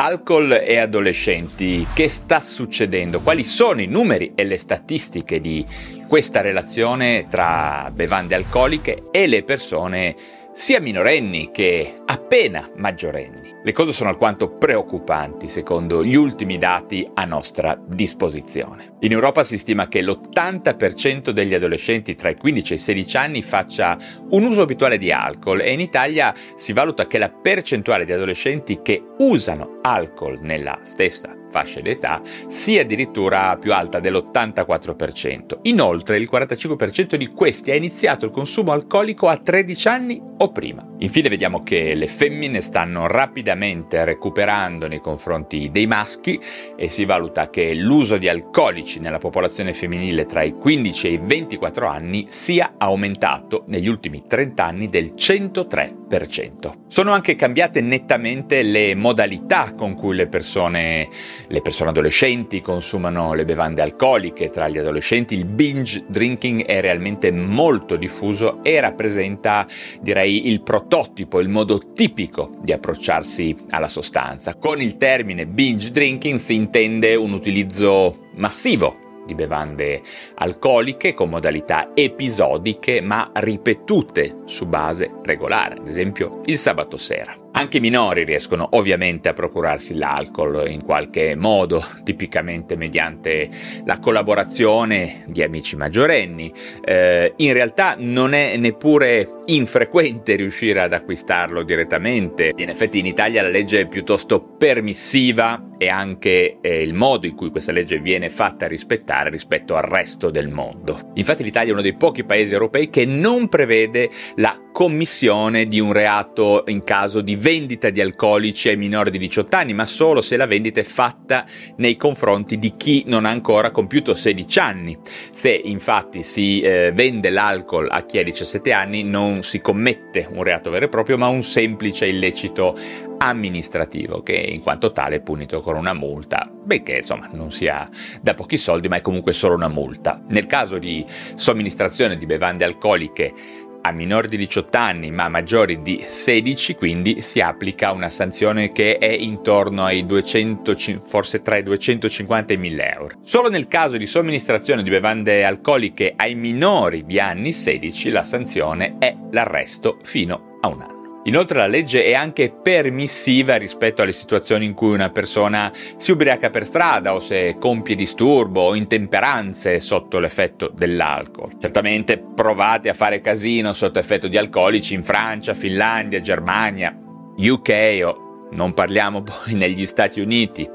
Alcol e adolescenti, che sta succedendo? Quali sono i numeri e le statistiche di questa relazione tra bevande alcoliche e le persone sia minorenni che appena maggiorenni. Le cose sono alquanto preoccupanti secondo gli ultimi dati a nostra disposizione. In Europa si stima che l'80% degli adolescenti tra i 15 e i 16 anni faccia un uso abituale di alcol e in Italia si valuta che la percentuale di adolescenti che usano alcol nella stessa fasce d'età sia addirittura più alta dell'84%. Inoltre il 45% di questi ha iniziato il consumo alcolico a 13 anni o prima. Infine vediamo che le femmine stanno rapidamente recuperando nei confronti dei maschi e si valuta che l'uso di alcolici nella popolazione femminile tra i 15 e i 24 anni sia aumentato negli ultimi 30 anni del 103%. Sono anche cambiate nettamente le modalità con cui le persone le persone adolescenti consumano le bevande alcoliche, tra gli adolescenti il binge drinking è realmente molto diffuso e rappresenta, direi, il prototipo, il modo tipico di approcciarsi alla sostanza. Con il termine binge drinking si intende un utilizzo massivo di bevande alcoliche con modalità episodiche ma ripetute su base regolare, ad esempio il sabato sera. Anche i minori riescono ovviamente a procurarsi l'alcol in qualche modo, tipicamente mediante la collaborazione di amici maggiorenni. Eh, in realtà non è neppure infrequente riuscire ad acquistarlo direttamente. In effetti in Italia la legge è piuttosto permissiva e anche eh, il modo in cui questa legge viene fatta rispettare rispetto al resto del mondo. Infatti l'Italia è uno dei pochi paesi europei che non prevede la commissione di un reato in caso di vendita di alcolici ai minori di 18 anni, ma solo se la vendita è fatta nei confronti di chi non ha ancora compiuto 16 anni. Se infatti si eh, vende l'alcol a chi ha 17 anni non si commette un reato vero e proprio, ma un semplice illecito amministrativo che in quanto tale è punito con una multa, benché insomma non sia da pochi soldi, ma è comunque solo una multa. Nel caso di somministrazione di bevande alcoliche a minori di 18 anni ma maggiori di 16 quindi si applica una sanzione che è intorno ai 200 forse tra i 250 e i 1000 euro. Solo nel caso di somministrazione di bevande alcoliche ai minori di anni 16 la sanzione è l'arresto fino a un anno. Inoltre la legge è anche permissiva rispetto alle situazioni in cui una persona si ubriaca per strada o se compie disturbo o intemperanze sotto l'effetto dell'alcol. Certamente provate a fare casino sotto effetto di alcolici in Francia, Finlandia, Germania, UK o non parliamo poi negli Stati Uniti.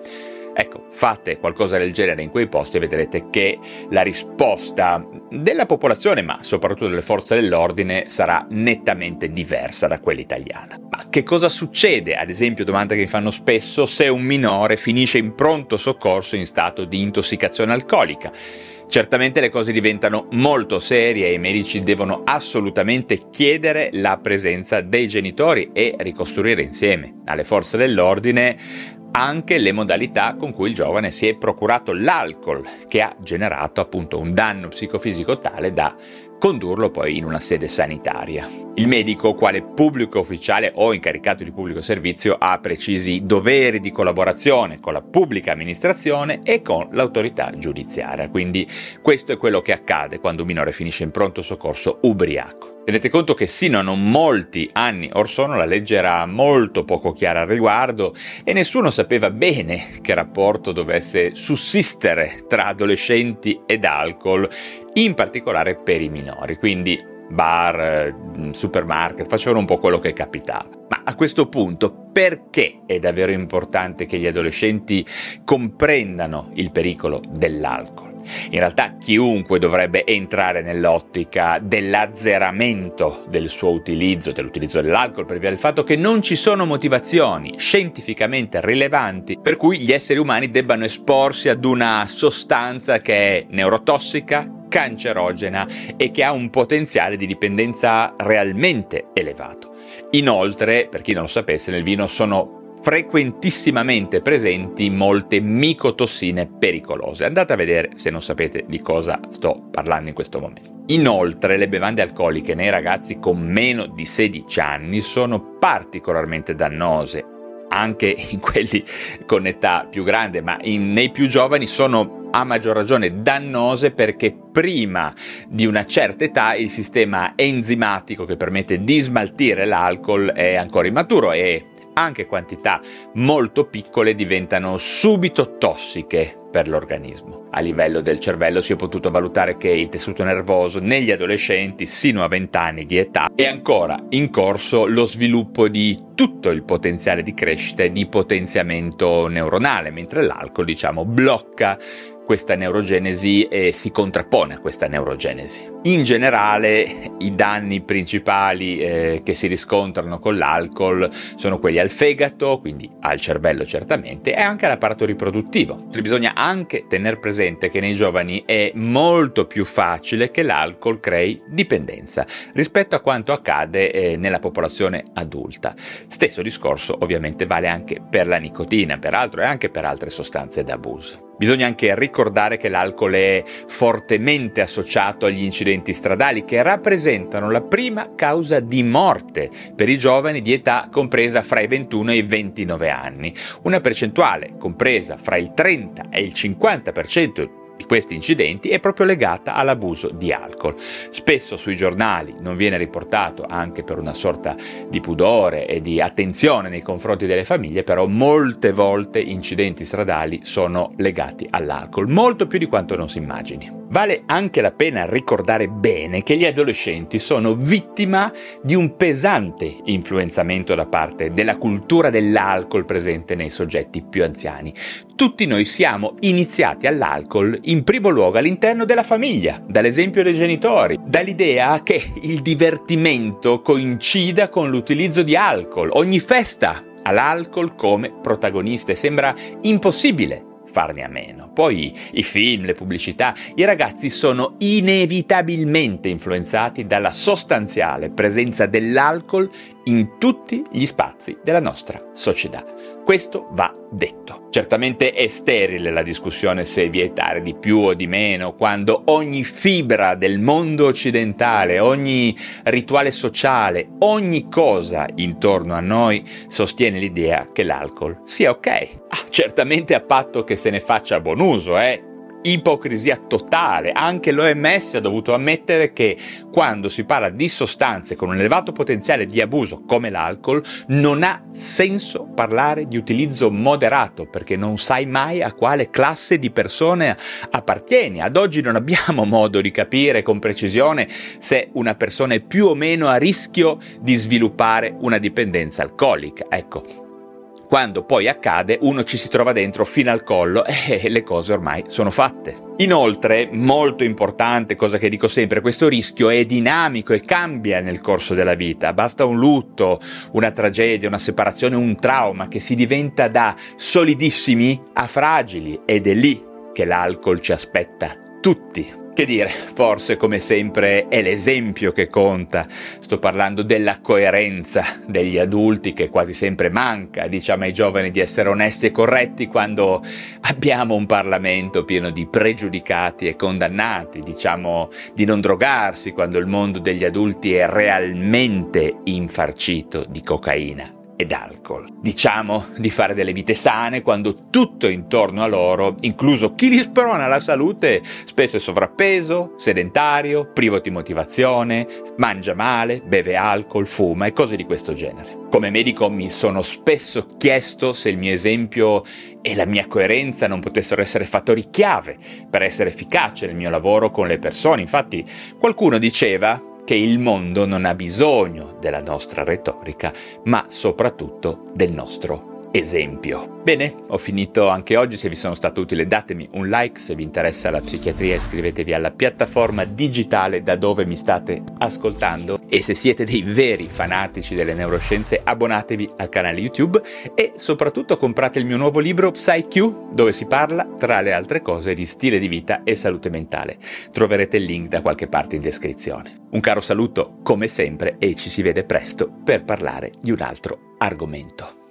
Ecco, fate qualcosa del genere in quei posti e vedrete che la risposta della popolazione, ma soprattutto delle forze dell'ordine, sarà nettamente diversa da quella italiana. Ma che cosa succede, ad esempio, domanda che mi fanno spesso, se un minore finisce in pronto soccorso in stato di intossicazione alcolica? Certamente le cose diventano molto serie e i medici devono assolutamente chiedere la presenza dei genitori e ricostruire insieme alle forze dell'ordine anche le modalità con cui il giovane si è procurato l'alcol che ha generato appunto un danno psicofisico tale da condurlo poi in una sede sanitaria. Il medico, quale pubblico ufficiale o incaricato di pubblico servizio, ha precisi doveri di collaborazione con la pubblica amministrazione e con l'autorità giudiziaria. Quindi questo è quello che accade quando un minore finisce in pronto soccorso ubriaco. Tenete conto che sino a non molti anni or sono la legge era molto poco chiara al riguardo e nessuno sapeva bene che rapporto dovesse sussistere tra adolescenti ed alcol, in particolare per i minori. Quindi bar, mm, supermarket, facevano un po' quello che capitava. Ma a questo punto perché è davvero importante che gli adolescenti comprendano il pericolo dell'alcol? In realtà chiunque dovrebbe entrare nell'ottica dell'azzeramento del suo utilizzo, dell'utilizzo dell'alcol, per via del fatto che non ci sono motivazioni scientificamente rilevanti per cui gli esseri umani debbano esporsi ad una sostanza che è neurotossica, cancerogena e che ha un potenziale di dipendenza realmente elevato. Inoltre, per chi non lo sapesse, nel vino sono frequentissimamente presenti molte micotossine pericolose. Andate a vedere se non sapete di cosa sto parlando in questo momento. Inoltre le bevande alcoliche nei ragazzi con meno di 16 anni sono particolarmente dannose anche in quelli con età più grande, ma in, nei più giovani sono a maggior ragione dannose perché prima di una certa età il sistema enzimatico che permette di smaltire l'alcol è ancora immaturo e anche quantità molto piccole diventano subito tossiche per l'organismo. A livello del cervello si è potuto valutare che il tessuto nervoso negli adolescenti sino a 20 anni di età è ancora in corso lo sviluppo di tutto il potenziale di crescita e di potenziamento neuronale, mentre l'alcol, diciamo, blocca questa neurogenesi e si contrappone a questa neurogenesi. In generale i danni principali eh, che si riscontrano con l'alcol sono quelli al fegato, quindi al cervello certamente, e anche all'apparato riproduttivo. Bisogna anche tenere presente che nei giovani è molto più facile che l'alcol crei dipendenza rispetto a quanto accade eh, nella popolazione adulta. Stesso discorso ovviamente vale anche per la nicotina, peraltro, e anche per altre sostanze d'abuso. Bisogna anche ricordare che l'alcol è fortemente associato agli incidenti stradali che rappresentano la prima causa di morte per i giovani di età compresa fra i 21 e i 29 anni, una percentuale compresa fra il 30 e il 50% di questi incidenti è proprio legata all'abuso di alcol. Spesso sui giornali non viene riportato anche per una sorta di pudore e di attenzione nei confronti delle famiglie, però molte volte incidenti stradali sono legati all'alcol, molto più di quanto non si immagini. Vale anche la pena ricordare bene che gli adolescenti sono vittima di un pesante influenzamento da parte della cultura dell'alcol presente nei soggetti più anziani. Tutti noi siamo iniziati all'alcol in primo luogo all'interno della famiglia, dall'esempio dei genitori, dall'idea che il divertimento coincida con l'utilizzo di alcol. Ogni festa ha l'alcol come protagonista e sembra impossibile farne a meno. Poi i film, le pubblicità, i ragazzi sono inevitabilmente influenzati dalla sostanziale presenza dell'alcol in tutti gli spazi della nostra società. Questo va detto. Certamente è sterile la discussione se vietare di più o di meno, quando ogni fibra del mondo occidentale, ogni rituale sociale, ogni cosa intorno a noi sostiene l'idea che l'alcol sia ok. Ah, certamente a patto che se ne faccia buon uso, eh? Ipocrisia totale. Anche l'OMS ha dovuto ammettere che quando si parla di sostanze con un elevato potenziale di abuso come l'alcol, non ha senso parlare di utilizzo moderato perché non sai mai a quale classe di persone appartieni. Ad oggi non abbiamo modo di capire con precisione se una persona è più o meno a rischio di sviluppare una dipendenza alcolica. Ecco, quando poi accade uno ci si trova dentro fino al collo e le cose ormai sono fatte. Inoltre, molto importante, cosa che dico sempre, questo rischio è dinamico e cambia nel corso della vita. Basta un lutto, una tragedia, una separazione, un trauma che si diventa da solidissimi a fragili ed è lì che l'alcol ci aspetta tutti. Che dire, forse come sempre è l'esempio che conta. Sto parlando della coerenza degli adulti che quasi sempre manca. Diciamo ai giovani di essere onesti e corretti quando abbiamo un Parlamento pieno di pregiudicati e condannati. Diciamo di non drogarsi quando il mondo degli adulti è realmente infarcito di cocaina ed alcol. Diciamo di fare delle vite sane quando tutto intorno a loro, incluso chi li sprona alla salute, spesso è sovrappeso, sedentario, privo di motivazione, mangia male, beve alcol, fuma e cose di questo genere. Come medico mi sono spesso chiesto se il mio esempio e la mia coerenza non potessero essere fattori chiave per essere efficace nel mio lavoro con le persone. Infatti qualcuno diceva che il mondo non ha bisogno della nostra retorica, ma soprattutto del nostro esempio. Bene, ho finito anche oggi, se vi sono stato utile datemi un like, se vi interessa la psichiatria iscrivetevi alla piattaforma digitale da dove mi state ascoltando e se siete dei veri fanatici delle neuroscienze abbonatevi al canale YouTube e soprattutto comprate il mio nuovo libro PsyQ dove si parla tra le altre cose di stile di vita e salute mentale. Troverete il link da qualche parte in descrizione. Un caro saluto come sempre e ci si vede presto per parlare di un altro argomento.